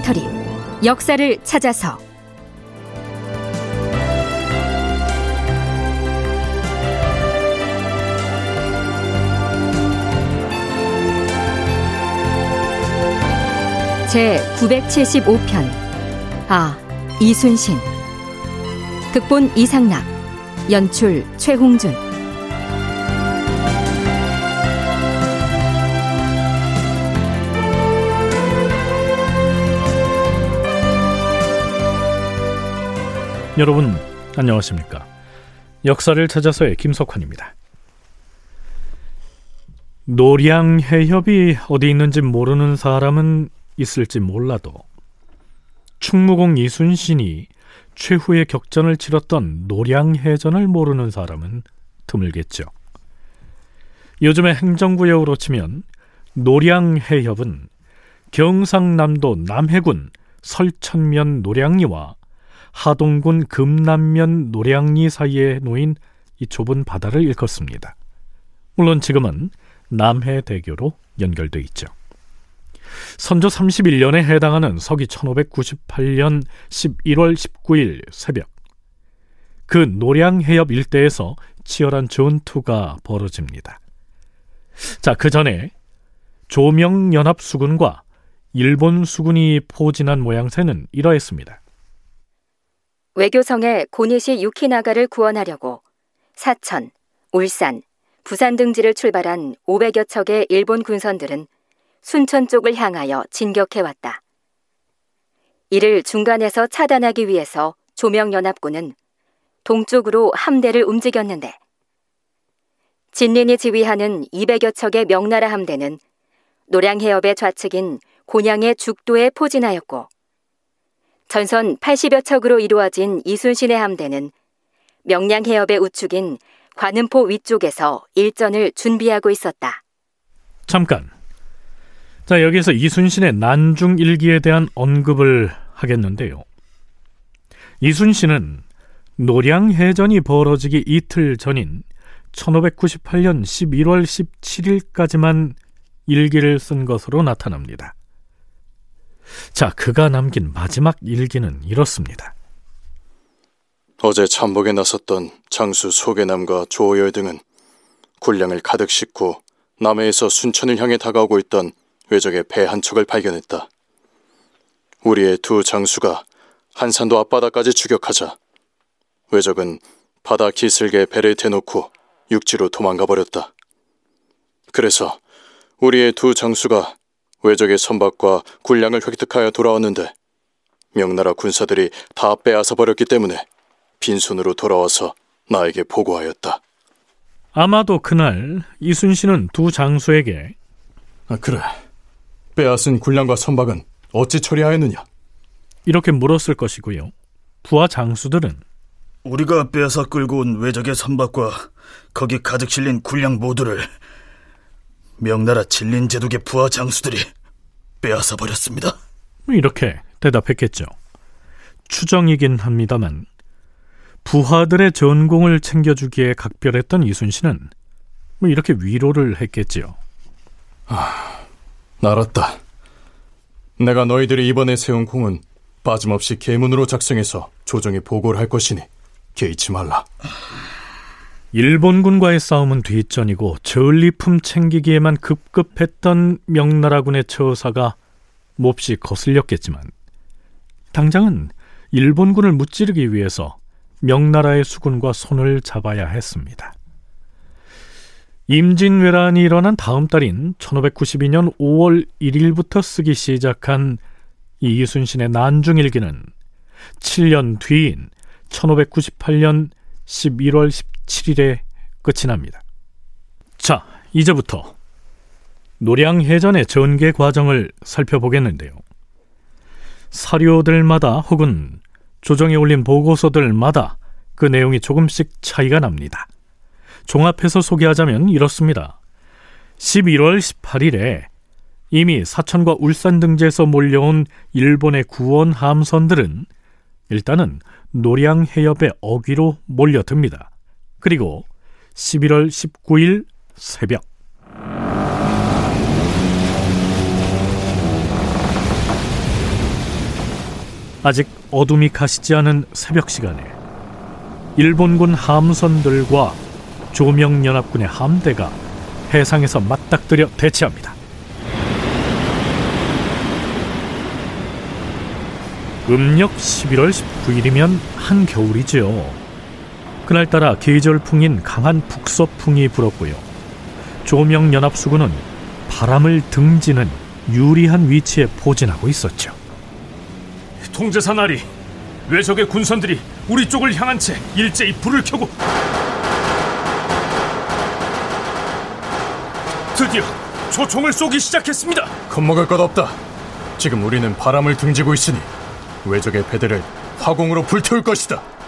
다큐멘터리 역사를 찾아서. 제 975편 아 이순신. 극본 이상락 연출 최홍준 여러분 안녕하십니까? 역사를 찾아서의 김석환입니다. 노량 해협이 어디 있는지 모르는 사람은 있을지 몰라도 충무공 이순신이 최후의 격전을 치렀던 노량해전을 모르는 사람은 드물겠죠. 요즘의 행정구역으로 치면 노량해협은 경상남도 남해군 설천면 노량리와 하동군 금남면 노량리 사이에 놓인 이 좁은 바다를 일컫습니다. 물론 지금은 남해대교로 연결돼 있죠. 선조 31년에 해당하는 서기 1598년 11월 19일 새벽 그 노량해협 일대에서 치열한 전투가 벌어집니다. 자, 그 전에 조명연합 수군과 일본 수군이 포진한 모양새는 이러했습니다. 외교성에 고니시 유키나가를 구원하려고 사천, 울산, 부산 등지를 출발한 500여 척의 일본 군선들은 순천 쪽을 향하여 진격해왔다. 이를 중간에서 차단하기 위해서 조명연합군은 동쪽으로 함대를 움직였는데 진린이 지휘하는 200여 척의 명나라 함대는 노량해협의 좌측인 곤양의 죽도에 포진하였고 전선 80여 척으로 이루어진 이순신의 함대는 명량 해협의 우측인 관음포 위쪽에서 일전을 준비하고 있었다. 잠깐. 자, 여기서 이순신의 난중 일기에 대한 언급을 하겠는데요. 이순신은 노량 해전이 벌어지기 이틀 전인 1598년 11월 17일까지만 일기를 쓴 것으로 나타납니다. 자, 그가 남긴 마지막 일기는 이렇습니다. 어제 참복에 나섰던 장수 소계남과 조열 등은 군량을 가득 싣고 남해에서 순천을 향해 다가오고 있던 외적의 배 한 척을 발견했다. 우리의 두 장수가 한산도 앞바다까지 추격하자 외적은 바다 기슭에 배를 대놓고 육지로 도망가 버렸다. 그래서 우리의 두 장수가 외적의 선박과 군량을 획득하여 돌아왔는데 명나라 군사들이 다 빼앗아 버렸기 때문에 빈손으로 돌아와서 나에게 보고하였다. 아마도 그날 이순신은 두 장수에게 아, 그래. 빼앗은 군량과 선박은 어찌 처리하였느냐? 이렇게 물었을 것이고요. 부하 장수들은 우리가 빼앗아 끌고 온 외적의 선박과 거기 가득 실린 군량 모두를 명나라 진린 제독의 부하 장수들이 빼앗아 버렸습니다. 이렇게 대답했겠죠. 추정이긴 합니다만 부하들의 전공을 챙겨주기에 각별했던 이순신은 뭐 이렇게 위로를 했겠지요. 아, 알았다. 내가 너희들이 이번에 세운 공은 빠짐없이 계문으로 작성해서 조정에 보고를 할 것이니 개의치 말라. 일본군과의 싸움은 뒷전이고 전리품 챙기기에만 급급했던 명나라군의 처사가 몹시 거슬렸겠지만 당장은 일본군을 무찌르기 위해서 명나라의 수군과 손을 잡아야 했습니다. 임진왜란이 일어난 다음 달인 1592년 5월 1일부터 쓰기 시작한 이 이순신의 난중일기는 7년 뒤인 1598년 11월 7일에 끝이 납니다. 자, 이제부터 노량해전의 전개 과정을 살펴보겠는데요. 사료들마다 혹은 조정에 올린 보고서들마다 그 내용이 조금씩 차이가 납니다. 종합해서 소개하자면 이렇습니다. 11월 18일에 이미 사천과 울산 등지에서 몰려온 일본의 구원 함선들은 일단은 노량 해협의 어귀로 몰려듭니다. 그리고 11월 19일 새벽 아직 어둠이 가시지 않은 새벽 시간에 일본군 함선들과 조명연합군의 함대가 해상에서 맞닥뜨려 대치합니다. 음력 11월 19일이면 한겨울이지요. 그날따라 계절풍인 강한 북서풍이 불었고요. 조명연합수군은 바람을 등지는 유리한 위치에 포진하고 있었죠. 통제사 나리, 외적의 군선들이 우리 쪽을 향한 채 일제히 불을 켜고 드디어 조총을 쏘기 시작했습니다. 겁먹을 것 없다. 지금 우리는 바람을 등지고 있으니 외적의 배들을 화공으로 불태울 것이다.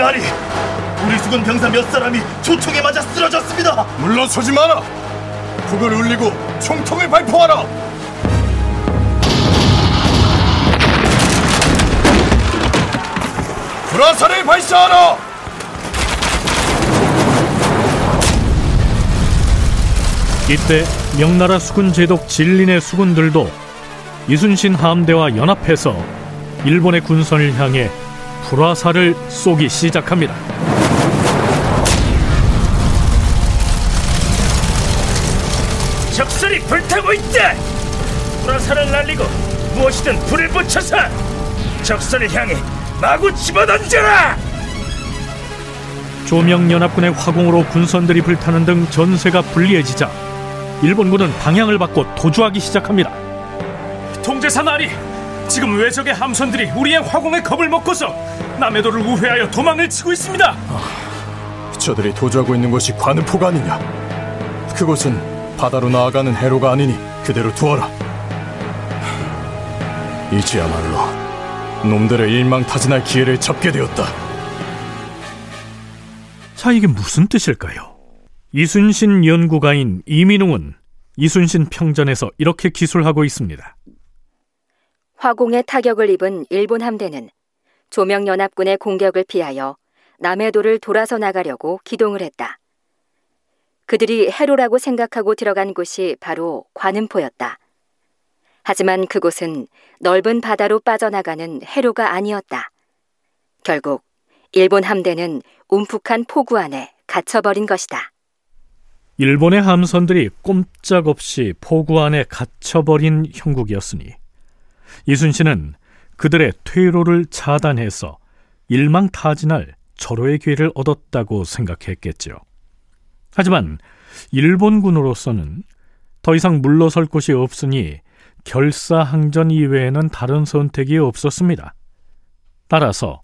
나리, 우리 수군 병사 몇 사람이 조총에 맞아 쓰러졌습니다. 물러서지 마라. 북을 울리고 총통을 발포하라. 불화살을 발사하라. 이때 명나라 수군 제독 진린의 수군들도 이순신 함대와 연합해서 일본의 군선을 향해 불화살을 쏘기 시작합니다. 적설이 불타고 있다. 불화살을 날리고 무엇이든 불을 붙여서 적선을 향해 마구 집어던져라. 조명연합군의 화공으로 군선들이 불타는 등 전세가 불리해지자 일본군은 방향을 바꿔 도주하기 시작합니다. 통제사 나리, 지금 외적의 함선들이 우리의 화공에 겁을 먹고서 남해도를 우회하여 도망을 치고 있습니다. 저들이 도주하고 있는 곳이 관음포가 아니냐? 그곳은 바다로 나아가는 해로가 아니니 그대로 두어라. 이지야말로 놈들의 일망타진할 기회를 잡게 되었다. 자, 이게 무슨 뜻일까요? 이순신 연구가인 이민웅은 이순신 평전에서 이렇게 기술하고 있습니다. 화공의 타격을 입은 일본 함대는 조명연합군의 공격을 피하여 남해도를 돌아서 나가려고 기동을 했다. 그들이 해로라고 생각하고 들어간 곳이 바로 관음포였다. 하지만 그곳은 넓은 바다로 빠져나가는 해로가 아니었다. 결국 일본 함대는 움푹한 포구 안에 갇혀버린 것이다. 일본의 함선들이 꼼짝없이 포구 안에 갇혀버린 형국이었으니 이순신은 그들의 퇴로를 차단해서 일망타진할 절호의 기회를 얻었다고 생각했겠죠. 하지만 일본군으로서는 더 이상 물러설 곳이 없으니 결사항전 이외에는 다른 선택이 없었습니다. 따라서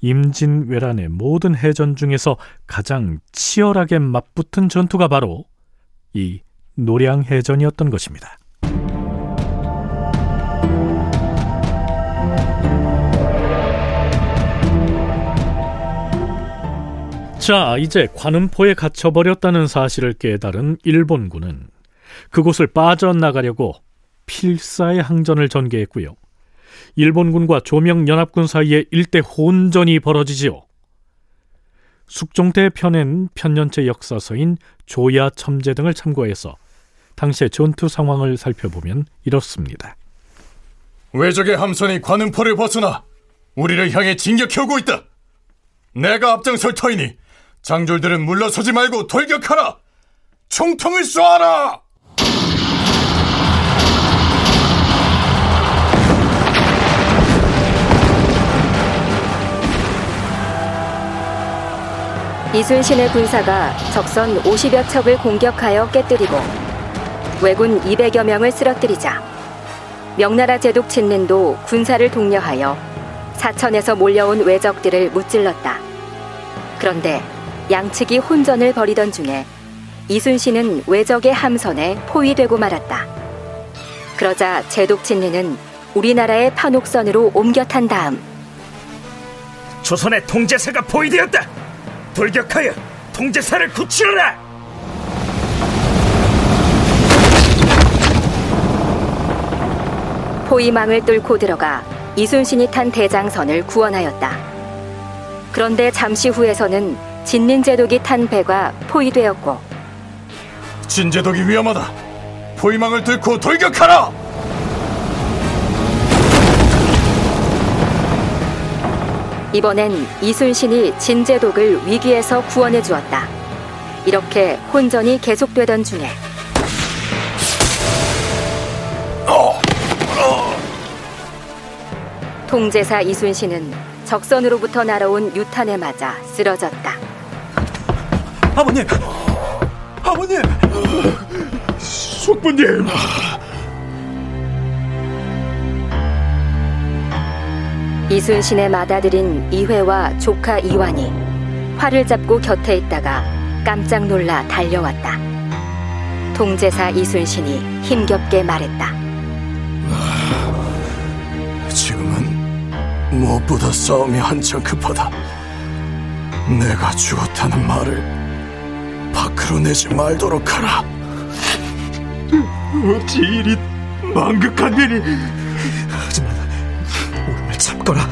임진왜란의 모든 해전 중에서 가장 치열하게 맞붙은 전투가 바로 이 노량해전이었던 것입니다. 자, 이제 관음포에 갇혀버렸다는 사실을 깨달은 일본군은 그곳을 빠져나가려고 필사의 항전을 전개했고요. 일본군과 조명연합군 사이에 일대 혼전이 벌어지지요. 숙종대 편엔 편년체 역사서인 조야 첨제 등을 참고해서 당시의 전투 상황을 살펴보면 이렇습니다. 외적의 함선이 관음포를 벗어나 우리를 향해 진격해 오고 있다. 내가 앞장설 터이니 장졸들은 물러서지 말고 돌격하라. 총통을 쏘아라. 이순신의 군사가 적선 50여 척을 공격하여 깨뜨리고 왜군 200여 명을 쓰러뜨리자 명나라 제독 친린도 군사를 독려하여 사천에서 몰려온 왜적들을 무찔렀다. 그런데 양측이 혼전을 벌이던 중에 이순신은 왜적의 함선에 포위되고 말았다. 그러자 제독 친리는 우리나라의 판옥선으로 옮겨 탄 다음 조선의 통제사가 포위되었다. 돌격하여 통제사를 구출하라. 포위망을 뚫고 들어가 이순신이 탄 대장선을 구원하였다. 그런데 잠시 후에서는 진린제독이 탄 배가 포위되었고 진제독이 위험하다. 포위망을 뚫고 돌격하라. 이번엔 이순신이 진제독을 위기에서 구원해 주었다. 이렇게 혼전이 계속되던 중에 통제사 이순신은 적선으로부터 날아온 유탄에 맞아 쓰러졌다. 아버님! 아버님! 숙부님 이순신의 맏아들인 이회와 조카 이완이 활을 잡고 곁에 있다가 깜짝 놀라 달려왔다. 통제사 이순신이 힘겹게 말했다. 지금은 무엇보다 싸움이 한창 급하다. 내가 죽었다는 말을 밖으로 내지 말도록 하라. 어찌 이리 망극한 일이 하지만 울음을 참거라.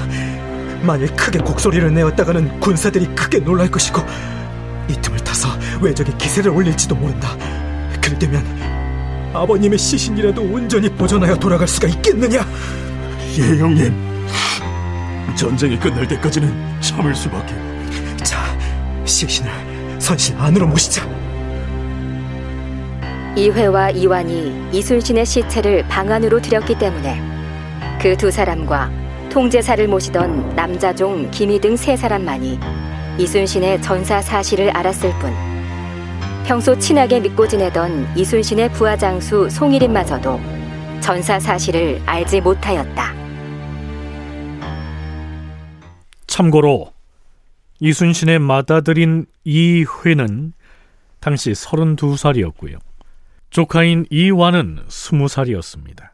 만일 크게 곡소리를 내었다가는 군사들이 크게 놀랄 것이고 이 틈을 타서 외적의 기세를 올릴지도 모른다. 그럴 때면 아버님의 시신이라도 온전히 보존하여 돌아갈 수가 있겠느냐? 예 형님 전쟁이 끝날 때까지는 참을 수밖에 자, 시신을 선실 안으로 모시자. 이회와 이완이 이순신의 시체를 방 안으로 들였기 때문에 그 두 사람과 통제사를 모시던 남자종 김희 등 세 사람만이 이순신의 전사 사실을 알았을 뿐 평소 친하게 믿고 지내던 이순신의 부하 장수 송일인마저도 전사 사실을 알지 못하였다. 참고로 이순신의 맏아들인 이회는 당시 32살이었고요. 조카인 이완은 20살이었습니다.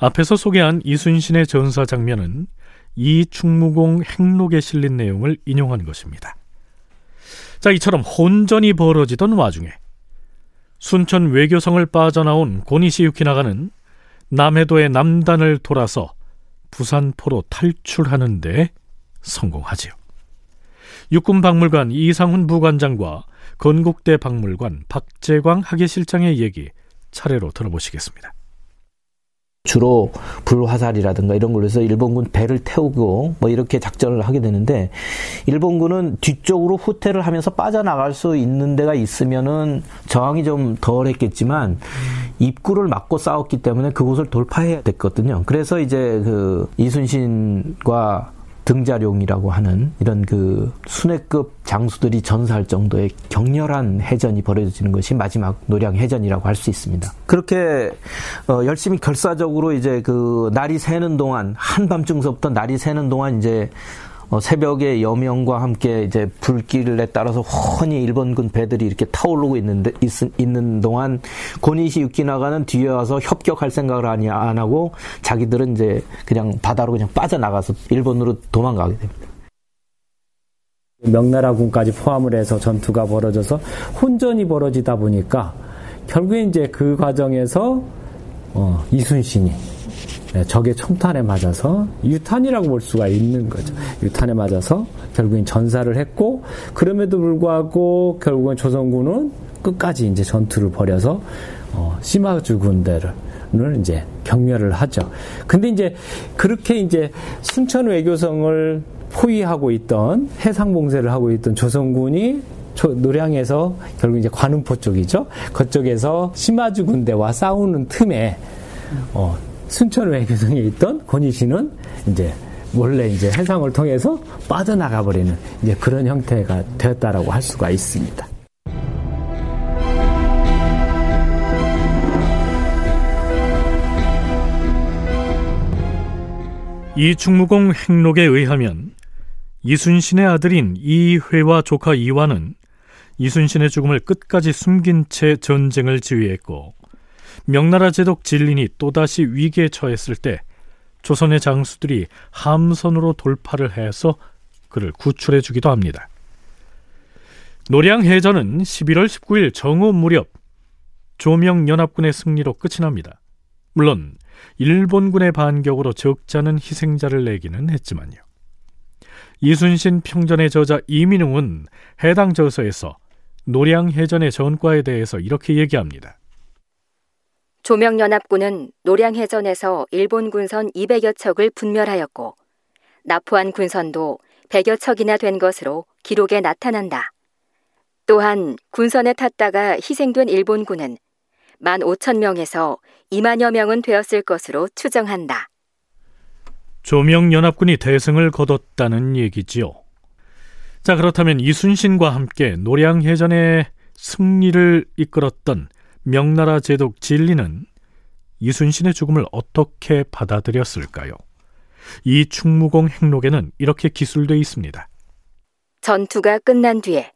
앞에서 소개한 이순신의 전사 장면은 이충무공 행록에 실린 내용을 인용한 것입니다. 자, 이처럼 혼전이 벌어지던 와중에 순천 외교성을 빠져나온 고니시 유키나가는 남해도의 남단을 돌아서 부산포로 탈출하는데 성공하지요. 육군박물관 이상훈 부관장과 건국대 박물관 박재광 학예실장의 얘기 차례로 들어보시겠습니다. 주로 불화살이라든가 이런 걸로 해서 일본군 배를 태우고 뭐 이렇게 작전을 하게 되는데 일본군은 뒤쪽으로 후퇴를 하면서 빠져나갈 수 있는 데가 있으면은 저항이 좀 덜 했겠지만 입구를 막고 싸웠기 때문에 그곳을 돌파해야 됐거든요. 그래서 이제 그 이순신과 등자룡이라고 하는 이런 그 순회급 장수들이 전사할 정도의 격렬한 해전이 벌어지는 것이 마지막 노량 해전이라고 할 수 있습니다. 그렇게 어 열심히 결사적으로 이제 그 날이 새는 동안 한밤중서부터 날이 새는 동안 이제 어 새벽에 여명과 함께 이제 불길에 따라서 훤히 일본군 배들이 이렇게 타오르고 있는데 있, 있는 동안 고니시 유키나가는 뒤에 와서 협격할 생각을 아니 안 하고 자기들은 이제 그냥 바다로 그냥 빠져나가서 일본으로 도망가게 됩니다. 명나라군까지 포함을 해서 전투가 벌어져서 혼전이 벌어지다 보니까 결국에 이제 그 과정에서 어, 이순신이 네, 적의 총탄에 맞아서 유탄이라고 볼 수가 있는 거죠. 유탄에 맞아서 결국엔 전사를 했고 그럼에도 불구하고 결국엔 조선군은 끝까지 이제 전투를 벌여서 어, 시마주 군대를 이제 경멸을 하죠. 근데 이제 그렇게 이제 순천 외교성을 포위하고 있던 해상 봉쇄를 하고 있던 조선군이 노량에서 결국 이제 관음포 쪽이죠. 그쪽에서 시마주 군대와 싸우는 틈에 어, 순천 외교성에 있던 권희 씨는 이제 원래 이제 해상을 통해서 빠져나가 버리는 이제 그런 형태가 되었다라고 할 수가 있습니다. 이충무공 행록에 의하면 이순신의 아들인 이회와 조카 이완은 이순신의 죽음을 끝까지 숨긴 채 전쟁을 지휘했고 명나라 제독 진린이 또다시 위기에 처했을 때 조선의 장수들이 함선으로 돌파를 해서 그를 구출해 주기도 합니다. 노량해전은 11월 19일 정오 무렵 조명연합군의 승리로 끝이 납니다. 물론 일본군의 반격으로 적잖은 희생자를 내기는 했지만요. 이순신 평전의 저자 이민웅은 해당 저서에서 노량해전의 전과에 대해서 이렇게 얘기합니다. 조명연합군은 노량해전에서 일본 군선 200여 척을 분멸하였고 납포한 군선도 100여 척이나 된 것으로 기록에 나타난다. 또한 군선에 탔다가 희생된 일본군은 1만 5천 명에서 2만여 명은 되었을 것으로 추정한다. 조명연합군이 대승을 거뒀다는 얘기지요. 자, 그렇다면 이순신과 함께 노량해전의 승리를 이끌었던 명나라 제독 진리는 이순신의 죽음을 어떻게 받아들였을까요? 이 충무공 행록에는 이렇게 기술되어 있습니다. 전투가 끝난 뒤에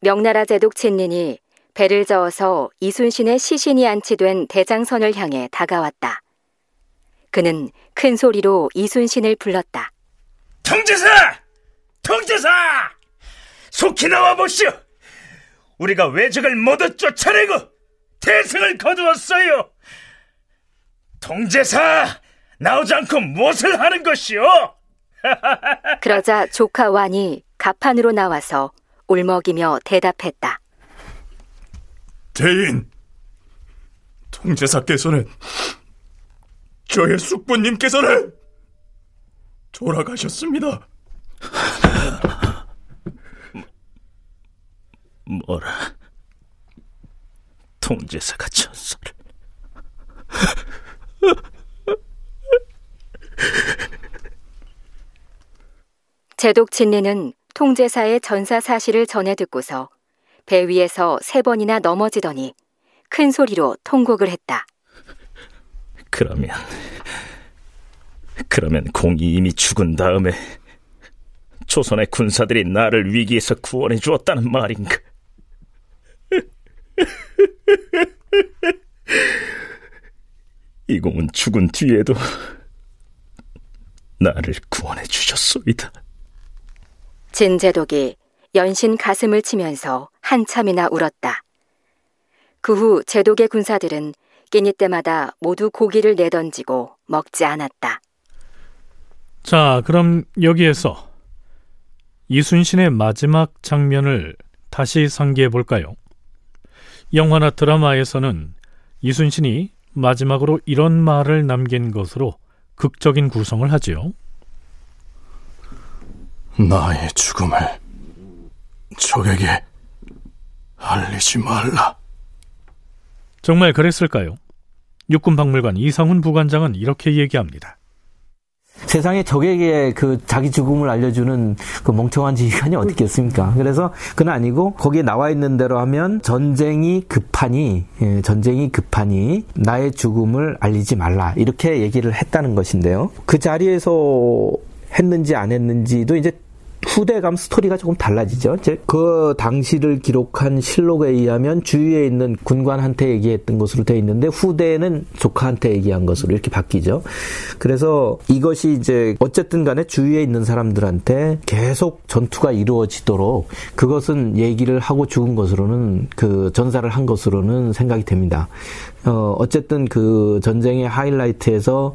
명나라 제독 진린이 배를 저어서 이순신의 시신이 안치된 대장선을 향해 다가왔다. 그는 큰 소리로 이순신을 불렀다. 통제사! 통제사! 속히 나와 보시오! 우리가 외적을 모두 쫓아내고 대승을 거두었어요! 통제사! 나오지 않고 무엇을 하는 것이오? 그러자 조카 완이 가판으로 나와서 울먹이며 대답했다. 대인, 통제사께서는 저의 숙부님께서는 돌아가셨습니다. 뭐라? 통제사가 전설을... 제독 진리는 통제사의 전사 사실을 전해 듣고서 배 위에서 세 번이나 넘어지더니 큰 소리로 통곡을 했다. 그러면 그러면 공이 이미 죽은 다음에 조선의 군사들이 나를 위기에서 구원해 주었다는 말인가? 이 공은 죽은 뒤에도 나를 구원해 주셨소이다. 진제독이 연신 가슴을 치면서 한참이나 울었다. 그 후 제독의 군사들은 끼니 때마다 모두 고기를 내던지고 먹지 않았다. 자, 그럼 여기에서 이순신의 마지막 장면을 다시 상기해 볼까요? 영화나 드라마에서는 이순신이 마지막으로 이런 말을 남긴 것으로 극적인 구성을 하지요. 나의 죽음을 적에게 알리지 말라. 정말 그랬을까요? 육군박물관 이상훈 부관장은 이렇게 얘기합니다. 세상에 적에게 그 자기 죽음을 알려주는 그 멍청한 지휘관이 어디 있겠습니까? 그래서 그건 아니고 거기에 나와 있는 대로 하면 전쟁이 급하니 예, 전쟁이 급하니 나의 죽음을 알리지 말라 이렇게 얘기를 했다는 것인데요. 그 자리에서 했는지 안 했는지도 이제 후대감 스토리가 조금 달라지죠. 그 당시를 기록한 실록에 의하면 주위에 있는 군관한테 얘기했던 것으로 되어 있는데 후대는 조카한테 얘기한 것으로 이렇게 바뀌죠. 그래서 이것이 이제 어쨌든 간에 주위에 있는 사람들한테 계속 전투가 이루어지도록 그것은 얘기를 하고 죽은 것으로는 그 전사를 한 것으로는 생각이 됩니다. 어, 어쨌든 그 전쟁의 하이라이트에서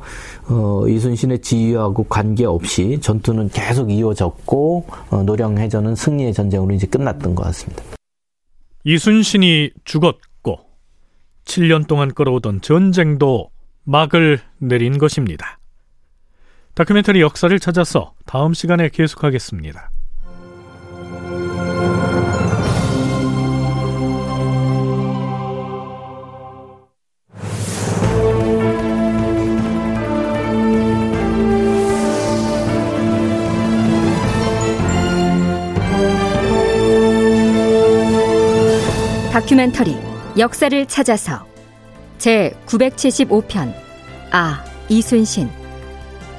어, 이순신의 지휘하고 관계없이 전투는 계속 이어졌고 어, 노량해전은 승리의 전쟁으로 이제 끝났던 것 같습니다. 이순신이 죽었고 7년 동안 끌어오던 전쟁도 막을 내린 것입니다. 다큐멘터리 역사를 찾아서 다음 시간에 계속하겠습니다. 다큐멘터리 역사를 찾아서 제 975편 아 이순신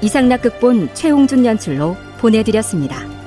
이상락 극본 최홍준 연출로 보내드렸습니다.